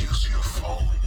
use your phone.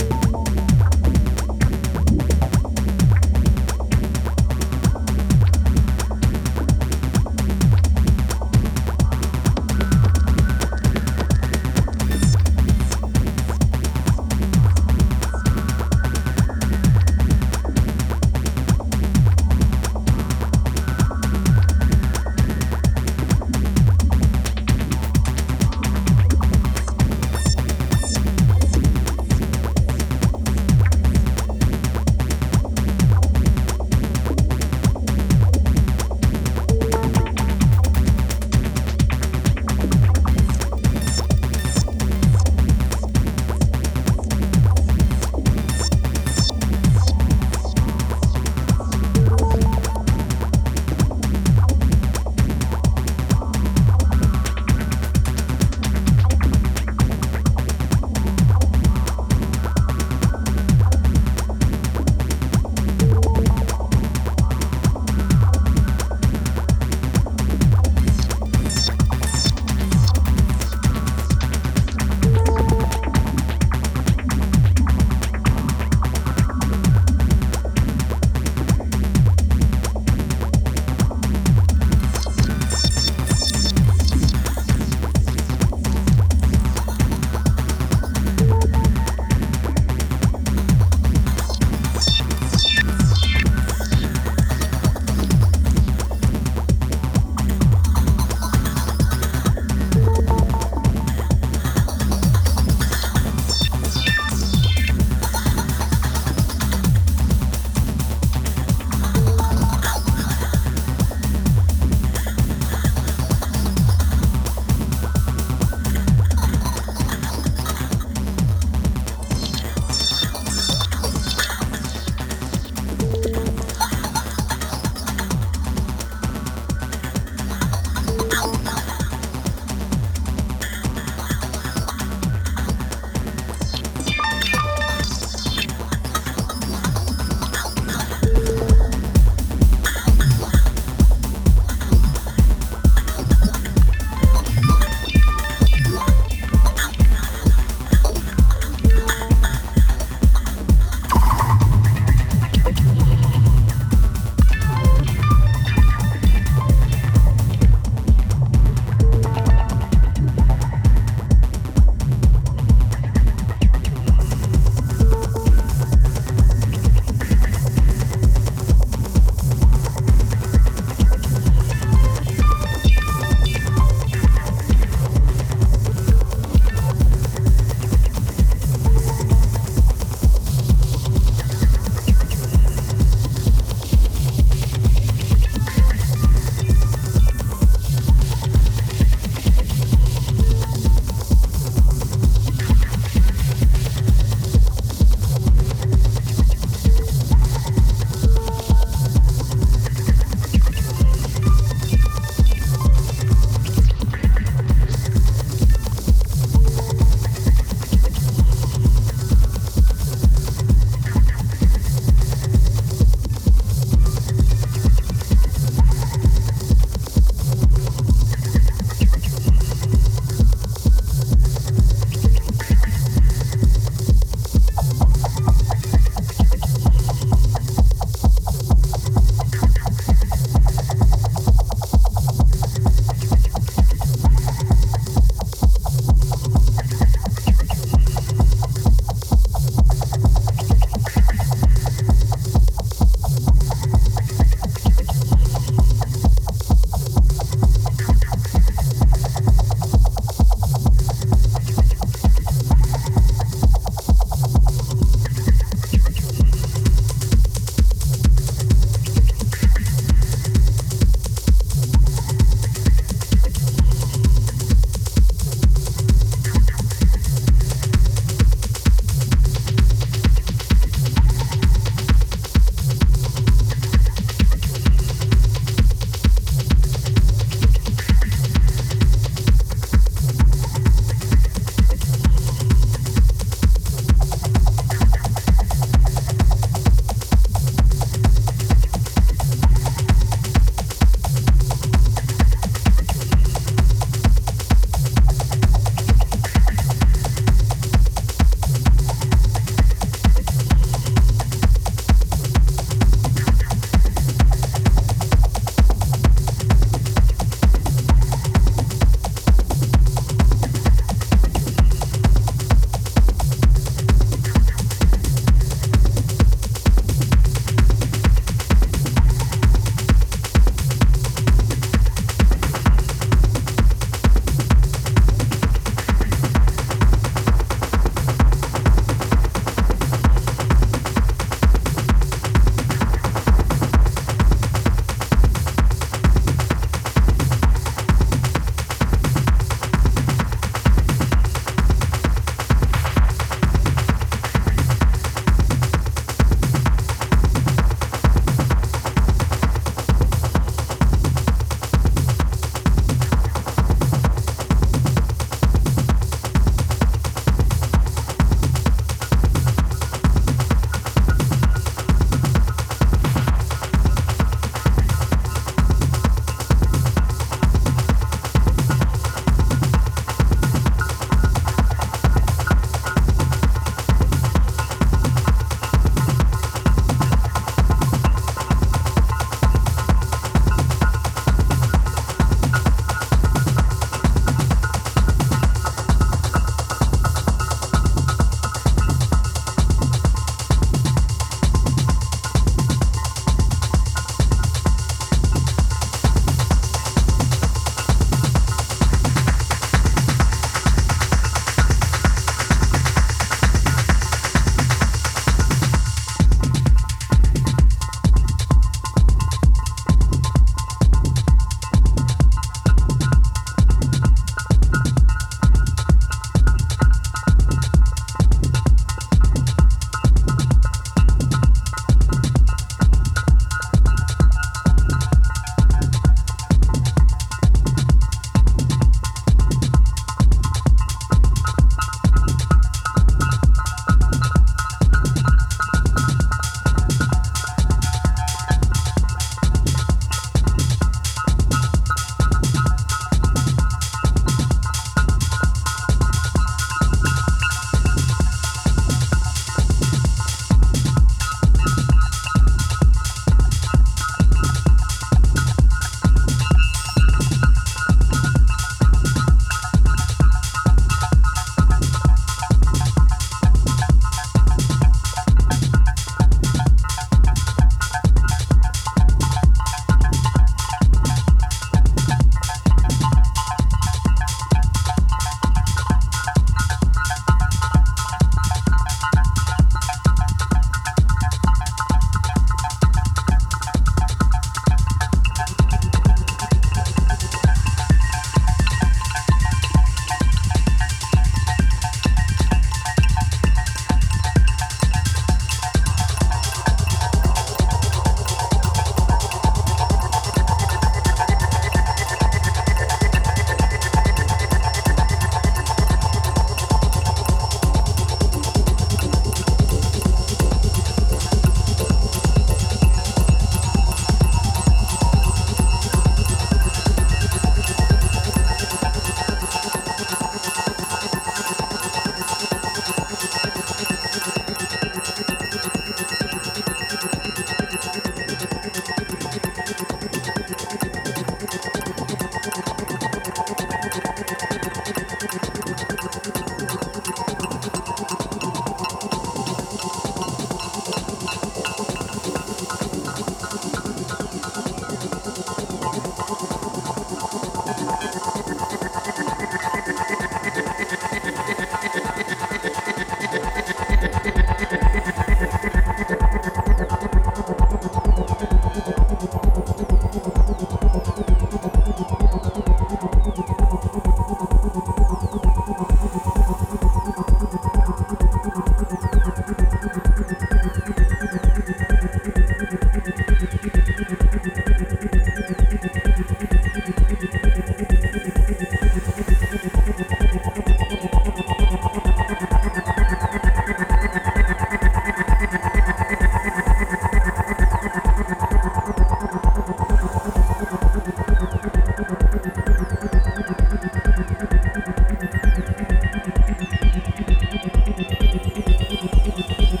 you.